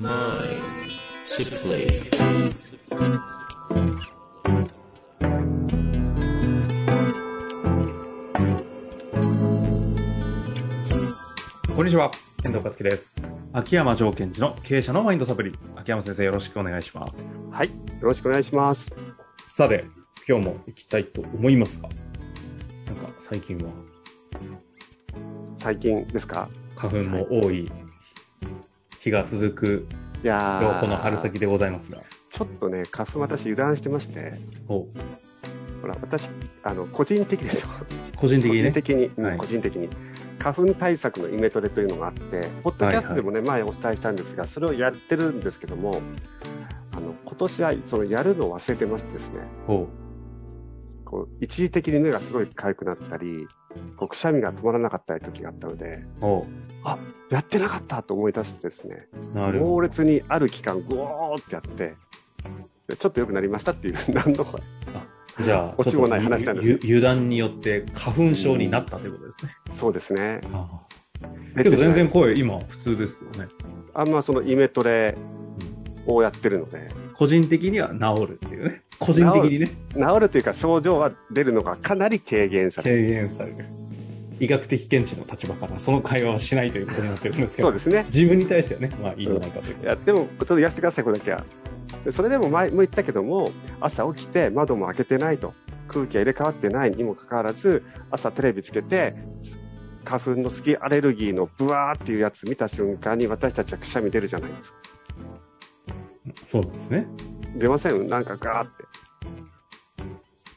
こんにちは、遠藤和樹です。秋山条件時の経営者のマインドサプリ。秋山先生よろしくお願いします。はい。よろしくお願いします。さて、今日も行きたいと思いますが、なんか最近は？最近ですか？花粉も多い日が続くいやー。この春先でございますが、ちょっとね、花粉私油断してまして、お。ほら、私、あの、個人的です。よ。個個人的にね。人、的に、うんはい。個人的に。花粉対策のイメトレというのがあって、ポッドキャストでもね、前お伝えしたんですが、それをやってるんですけども、あの、今年はそのやるのを忘れてましてですね、お。こう、一時的に目がすごい痒くなったり、こう、くしゃみが止まらなかった時があったので、おやってなかったと思い出してですね、猛。烈にある期間、ぐおーってやって、でちょっと良くなりましたっていう、何度か。じゃあ、オチもない話なんです油断によって花粉症になったということですね。そうですね。ああけど全然声今普通ですけどね。あんまそのイメトレをやってるので、個人的には治るっていうね。個人的にね、治るというか症状は出るのがかなり軽減される。軽減される。医学的見地の立場からその会話はしないということになってるんですけど、そうですね。自分に対してはね、まあいいんじゃないかという。いや、でも、ちょっとやってください、これだけは。でそれでも前も言ったけども、朝起きて窓も開けてないと、空気が入れ替わってないにもかかわらず、朝テレビつけて、花粉の好きアレルギーのブワーっていうやつ見た瞬間に私たちはくしゃみ出るじゃないですか。そうなんですね。出ません？なんかガーって。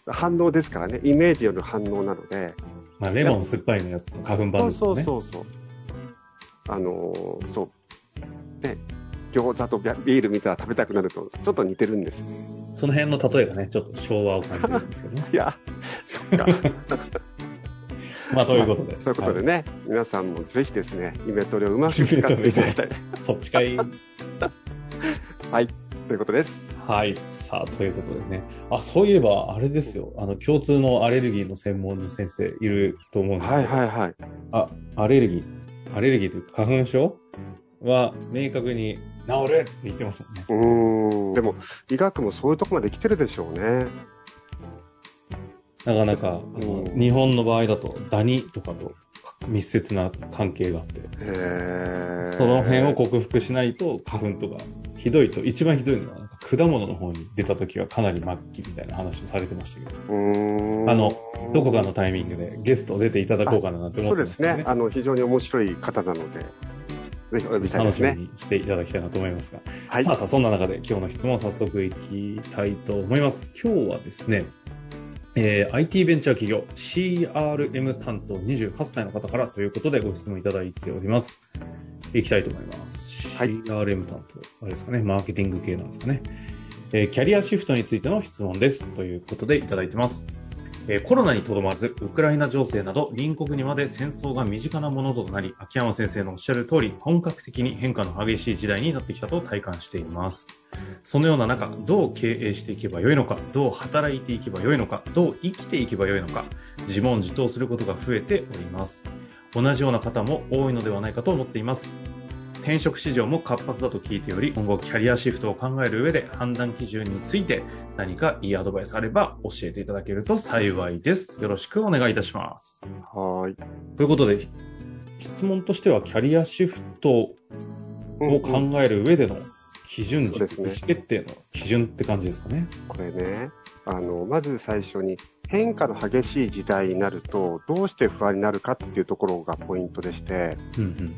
反応ですからね、イメージよる反応なので、まあレモン酸っぱいのやつの花粉版ですそう。そうそうそう。あのーそう。ね、餃子とビビール見たら食べたくなると、ちょっと似てるんです。その辺の例えがね、ちょっと昭和を感じるんですけどね。いや、そっか。まあということで。そういうことではいね、皆さんもぜひですね、イメトレをうまく使っていただきたい。そっちかい。はい、ということです。はい。さあ、ということでね。あ、そういえば、あれですよ。あの、共通のアレルギーの専門の先生いると思うんですけど。はいはいはい。あ、アレルギー。アレルギーというか花粉症？は明確に治るって言ってますもんね。うーん。でも、医学もそういうとこまで来てるでしょうね。なかなか、日本の場合だとダニとかと密接な関係があって、その辺を克服しないと花粉とかひどいと、一番ひどいのは果物の方に出た時はかなり末期みたいな話をされてましたけど、あの、どこかのタイミングでゲスト出ていただこうかななんて思そうでってますすけどね。。ねあの、非常に面白い方なので、ぜひお呼びしたいですね。楽しみにしていただきたいなと思いますが。はいさ。あさあ、そんな中で今日の質問を早速いきたいと思います。今日はですね、えー IT ベンチャー企業 CRM 担当28歳の方からということでご質問いただいております。いきたいと思います。はい CRM 担当、あれですかね、マーケティング系なんですかね。えーキャリアシフトについての質問です。ということでいただいてます。えーコロナにとどまらず、ウクライナ情勢など隣国にまで戦争が身近なものとなり、秋山先生のおっしゃる通り、本格的に変化の激しい時代になってきたと体感しています。そのような中、どう経営していけばよいのか、どう働いていけばよいのか、どう生きていけばよいのか、自問自答することが増えております。同じような方も多いのではないかと思っています。転職市場も活発だと聞いており、今後キャリアシフトを考える上で判断基準について何かいいアドバイスあれば教えていただけると幸いです。よろしくお願いいたします。はーい。ということで、質問としてはキャリアシフトを考える上での基準値、そうですね意思決定の基準って感じですかね。これね、あの、まず最初に、変化の激しい時代になると、どうして不安になるかっていうところがポイントでして、うんうん。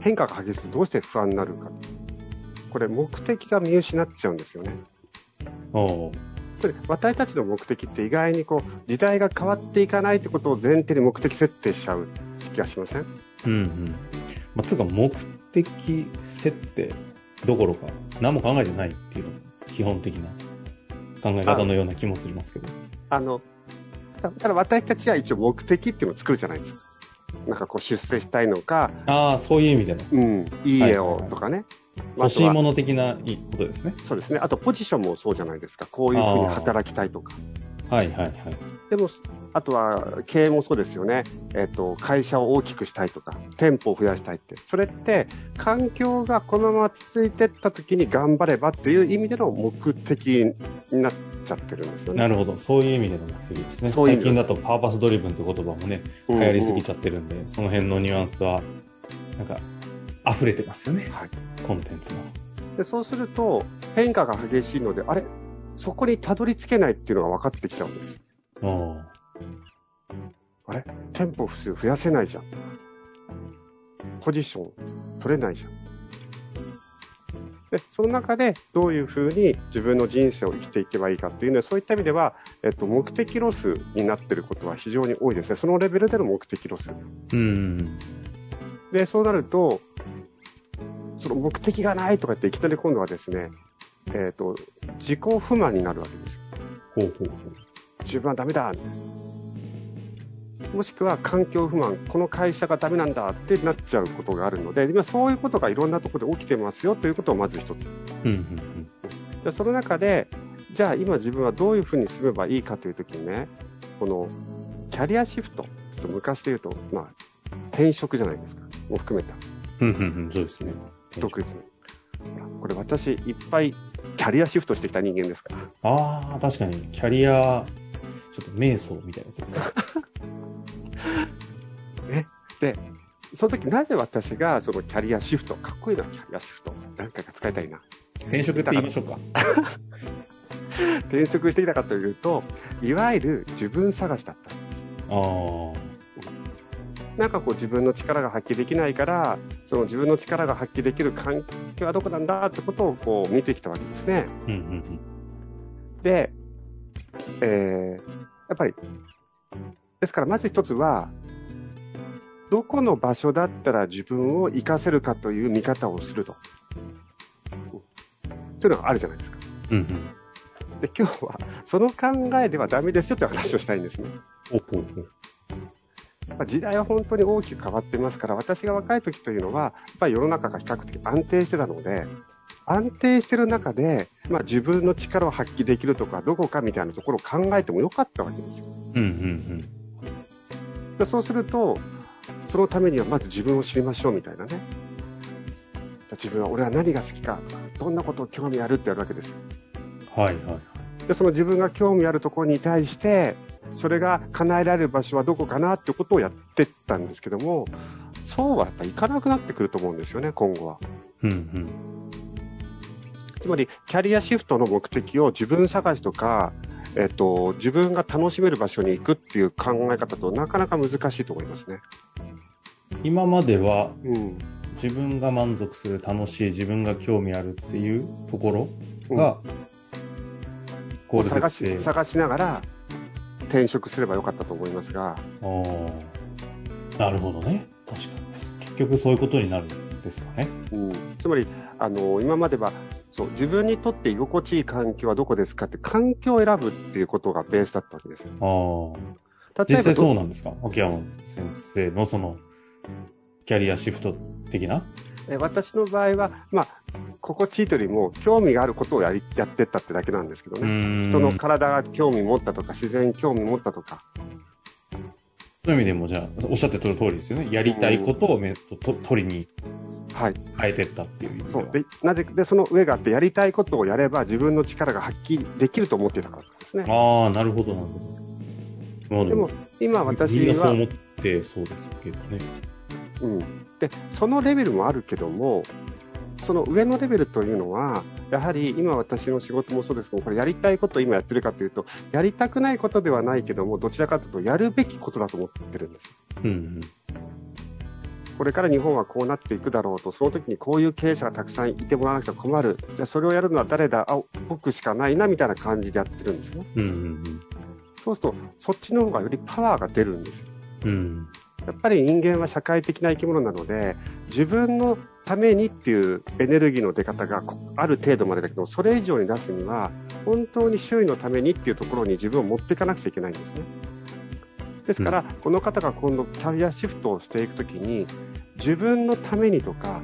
変化が激しいとどうして不安になるか。これ、目的が見失っちゃうんですよね。お私たちの目的って意外にこう、時代が変わっていかないってことを前提に目的設定しちゃう気がしません？うんうん。まあ、つうか目的設定どころか何も考えてないっていうのが基本的な考え方のような気もしますけど。あの、たただ私たちは一応目的っていうのを作るじゃないですか。なんかこう出世したいのか、ああ、そういう意味でのうん、いい絵をとかね。欲しいものの的なことですね。そうですね。あとポジションもそうじゃないですか。こういうふうに働きたいとか。はいはいはい。でも、あとは経営もそうですよね。えっ、と、会社を大きくしたいとか、店舗を増やしたいって。それって、環境がこのまま続いていった時に頑張ればっていう意味での目的になっちゃってるんですよね。なるほど。そういう意味での目的ですね。最近だとパーパスドリブンって言葉もね、流行りすぎちゃってるんで、その辺のニュアンスは、なんか、溢れてますよね。はいコンテンツの。でそうすると、変化が激しいので、あれ？そこにたどり着けないっていうのが分かってきちゃうんです。あれ？店舗数増やせないじゃん。ポジション取れないじゃん。で、その中でどういうふうに自分の人生を生きていけばいいかっていうのは、そういった意味では、えっと、目的ロスになっていることは非常に多いですね。そのレベルでの目的ロス。うん。で、そうなると、その目的がないとか言っていきなり今度はですね、えっと、自己不満になるわけです。ほうほうほ自分はダメだもしくは環境不満、この会社がダメなんだってなっちゃうことがあるので、今そういうことがいろんなところで起きてますよということをまず一つ。う。うんうんでその中で、じゃあ今自分はどういうふうに進めばいいかというときにね、このキャリアシフト、ちょっと昔で言うと、まあ、転職じゃないですか。も含めた。うん。うん。そうですね。独立これ私いっぱいキャリアシフトしてきた人間ですから。ああ、確かに、キャリア、ちょっと瞑想みたいなやつですね。で、その時なぜ私がそのキャリアシフト、かっこいいな、キャリアシフト。何回か使いたいな？転職って言いましょうか。転職してきたかというと、いわゆる自分探しだった。ああ。なんかこう自分の力が発揮できないから、その自分の力が発揮できる環境はどこなんだってことをこう見てきたわけですね。うんうんで、えーやっぱり、ですからまず一つは、どこの場所だったら自分を活かせるかという見方をすると。うんというのがあるじゃないですか。うん。うんうん。で、今日はその考えではダメですよという話をしたいんですね。ほうほうほう。まあ時代は本当に大きく変わってますから、私が若い時というのは、やっぱり世の中が比較的安定してたので、安定してる中で、まあ、自分の力を発揮できるとか、どこかみたいなところを考えてもよかったわけですよ。うんうんでそうすると、そのためにはまず自分を知りましょうみたいなね。自分は、俺は何が好きかとか、どんなことを興味あるってやるわけですよ。うん。はいはい。で、その自分が興味あるところに対して、それが叶えられる場所はどこかなってことをやってったんですけども、そうはやっぱいかなくなってくると思うんですよね、今後は。うんうん。つまり、キャリアシフトの目的を自分探しとか、えっと、自分が楽しめる場所に行くっていう考え方となかなか難しいと思いますね。今まではうん。自分が満足する、楽しい、自分が興味あるっていうところが、ゴール探し、。探しながら転職すればよかったと思いますが。なるほどね。確かに。結局そういうことになるんですかね。うん、つまり、あの、今までは、そう、自分にとって居心地いい環境はどこですかって、環境を選ぶっていうことがベースだったわけですよ。あ実際そうど、なんですか？秋山先生のその、キャリアシフト的な？え私の場合は、まあ、心地いいというよりも、興味があることをやり、やってったってだけなんですけどうね。人の体が興味持ったとか、自然に興味持ったとか、そういう意味でも、じゃあ、おっしゃってた通りですよね。やりたいことをめとと取りにはい。変えてったっていう。そう。で、なぜ、で、その上があって、やりたいことをやれば自分の力が発揮できると思っていたからですね。ああ、なるほど、なるほど。まあでも、今私は、そう思ってそうですけどね。うん。で、そのレベルもあるけども、その上のレベルというのは、やはり今私の仕事もそうですけど、これやりたいことを今やってるかというと、やりたくないことではないけども、どちらかというとやるべきことだと思ってるんです。うんうん。これから日本はこうなっていくだろうと、その時にこういう経営者がたくさんいてもらわなくちゃ困る。じゃあそれをやるのは誰だ？あ、僕しかないな、みたいな感じでやってるんですね。うんうんそうすると、そっちの方がよりパワーが出るんですよ。うん。やっぱり人間は社会的な生き物なので、自分のためにっていうエネルギーの出方がある程度までだけど、それ以上に出すには、本当に周囲のためにっていうところに自分を持っていかなくちゃいけないんですね。ですから、この方が今度キャリアシフトをしていくときに、自分のためにとか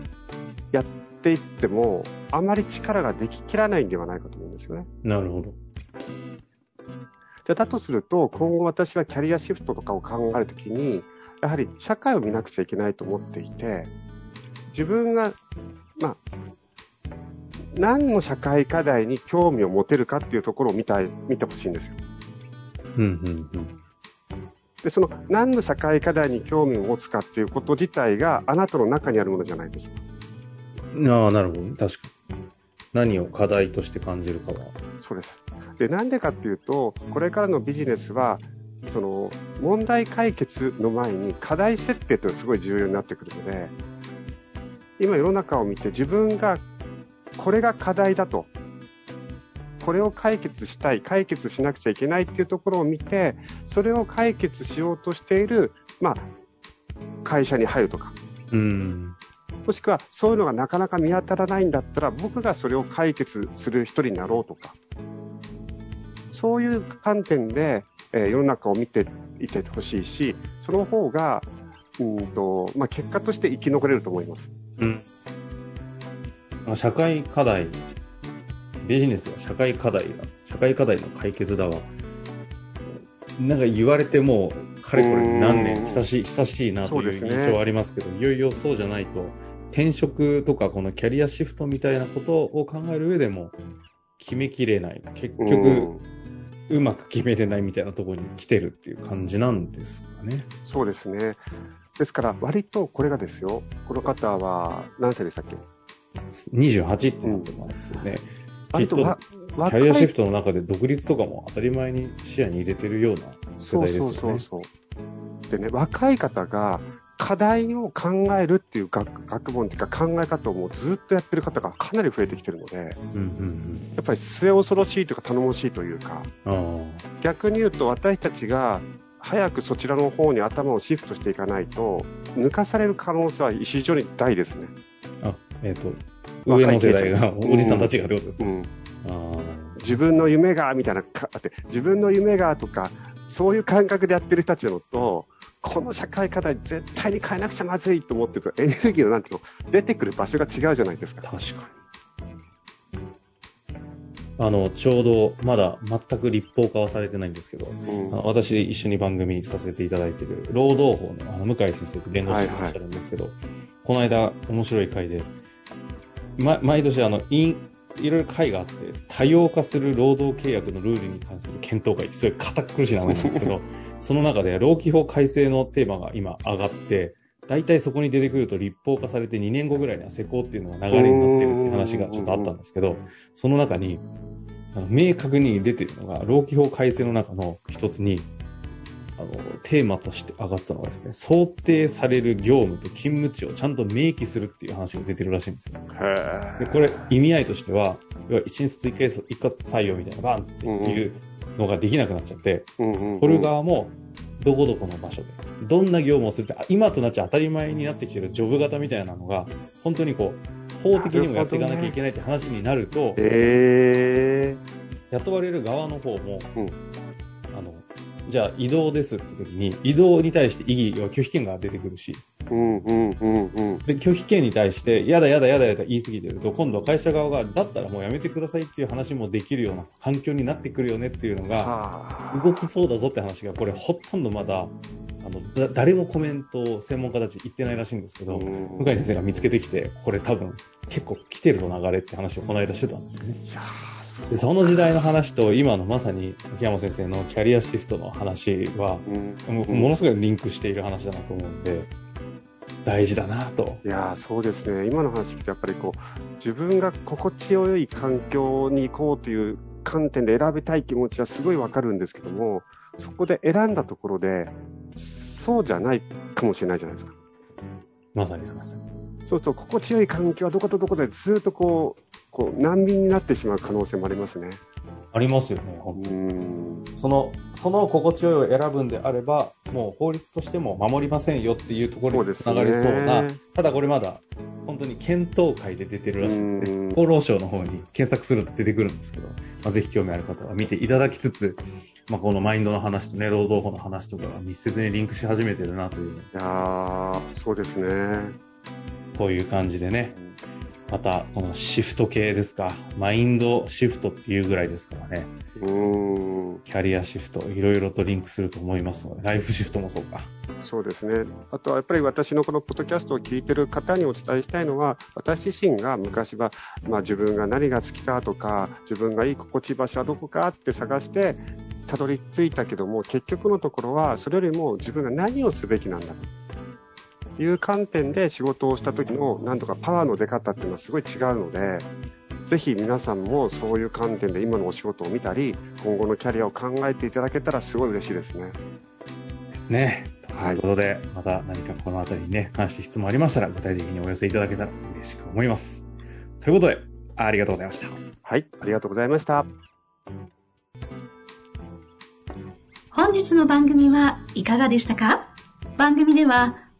やっていっても、あまり力ができきらないんではないかと思うんですよね。なるほど。じゃだとすると、今後私はキャリアシフトとかを考えるときに、やはり社会を見なくちゃいけないと思っていて、自分が、まあ、何の社会課題に興味を持てるかっていうところを見たい、見てほしいんですよ。うんうんうん。で、その何の社会課題に興味を持つかっていうこと自体があなたの中にあるものじゃないですか。ああ、なるほど。確かに。何を課題として感じるかは。そうです。で、なんでかっていうと、これからのビジネスは、その、問題解決の前に課題設定っていうのがすごい重要になってくるので、今世の中を見て自分がこれが課題だと、これを解決したい、解決しなくちゃいけないっていうところを見て、それを解決しようとしている、まあ、会社に入るとか、うん。もしくはそういうのがなかなか見当たらないんだったら、僕がそれを解決する一人になろうとか、そういう観点で、えー世の中を見ていてほしいし、その方が、うんとまあ、結果として生き残れると思います。うん。まあ、社会課題、ビジネスは社会課題が、社会課題の解決だわ。なんか言われてもう、かれこれ何うん年、久しい、久しいなという印象はありますけど、いよいよそうじゃないと、転職とかこのキャリアシフトみたいなことを考える上でも、決めきれない。結う局、んうまく決めれないみたいなところに来てるっていう感じなんですかね。そうですね。ですから、割とこれがですよ、この方は何歳でしたっけ？28ってなってますよね。割とわキャリアシフトの中で独立とかも当たり前に視野に入れてるような世そうそう代ですよね。そうそう。でね、若い方が課題を考えるっていう学学問っていうか考え方をもうずっとやってる方がかなり増えてきてるので、うんうんやっぱり末恐ろしいというか頼もしいというか、うん。あ逆に言うと私たちが早くそちらの方に頭をシフトしていかないと、抜かされる可能性は非常に大ですね。あ。あ、えっ、と、上の世代が、おじさんたちがってことですか、うん。あ自分の夢が、みたいなか、あって、自分の夢がとか、そういう感覚でやってる人たちのと、この社会課題絶対に変えなくちゃまずいと思ってると、エネルギーのなんていうの、出てくる場所が違うじゃないですかあ、。確かに。あの、ちょうど、まだ全く立法化はされてないんですけど、うん私一緒に番組させていただいている労働法のあの向井先生と弁護士がいらっしゃるんですけど、この間面白い回で、ま、毎年あの、いんいろいろ会があって、多様化する労働契約のルールに関する検討会。ってすごい堅苦しい名前なんですけど、その中で労基法改正のテーマが今上がって、大体そこに出てくると立法化されて2年後ぐらいには施行っていうのが流れになってるって話がちょっとあったんですけど、その中に、明確に出てるのが、労基法改正の中の一つに、あの、テーマとして上がってたのがですね、想定される業務と勤務地をちゃんと明記するっていう話が出てるらしいんですよ。へで、これ意味合いとしては、要は一日一回一括採用みたいなバンっていうのができなくなっちゃって、うんうんうん。取る側もどこどこの場所で、どんな業務をするって、あ今となっちゃ当たり前になってきてるジョブ型みたいなのが、本当にこう、法的にもやっていかなきゃいけないって話になると、え雇われる側の方も、うんじゃあ移動ですって時に、移動に対して異議は拒否権が出てくるし、ー、うんうんうんうん。で、拒否権に対して、やだやだやだやだ言い過ぎてると、今度は会社側が、だったらもうやめてくださいっていう話もできるような環境になってくるよねっていうのが、はあ動きそうだぞって話が、これほとんどまだ、あの、だ誰もコメントを専門家たち言ってないらしいんですけど、うん向井先生が見つけてきて、これ多分結構来てるぞ流れって話をこの間してたんですよね。で、その時代の話と今のまさに秋山先生のキャリアシフトの話は、うんものすごいリンクしている話だなと思うんで、大事だなと。いやーそうですね、今の話聞くと、やっぱりこう自分が心地よい環境に行こうという観点で選びたい気持ちはすごいわかるんですけども、そこで選んだところで、そうじゃないかもしれないじゃないですか。まさに。そうすると、心地よい環境はどことどこでずっとこう、こう難民になってしまう可能性もありますね。ありますよね、う本当ーん。その、その心地よいを選ぶんであれば、もう法律としても守りませんよっていうところにつながりそうな、そうねただこれまだ、本当に検討会で出てるらしいんですうん。ね。厚労省の方に検索すると出てくるんですけど、まあ、ぜひ興味ある方は見ていただきつつ、まあ、このマインドの話とね、労働法の話とかが密接にリンクし始めてるなという、いやーそうですね。こういう感じでね、また、このシフト系ですか。マインドシフトっていうぐらいですからね。うーん。キャリアシフト、いろいろとリンクすると思いますので、ライフシフトもそうか。そうですね。あとはやっぱり私のこのポッドキャストを聞いてる方にお伝えしたいのは、私自身が昔は、まあ自分が何が好きかとか、自分がいい心地場所はどこかって探して、たどり着いたけども、結局のところは、それよりも自分が何をすべきなんだという観点で仕事をした時の、なんとかパワーの出方っていうのはすごい違うので、ぜひ皆さんもそういう観点で今のお仕事を見たり、今後のキャリアを考えていただけたらすごい嬉しいですね。ですね。とはいいうことで、また何かこのあたりにね、関して質問ありましたら、具体的にお寄せいただけたら嬉しく思います。ということで、ありがとうございました。はい、ありがとうございました。本日の番組はいかがでしたか？番組では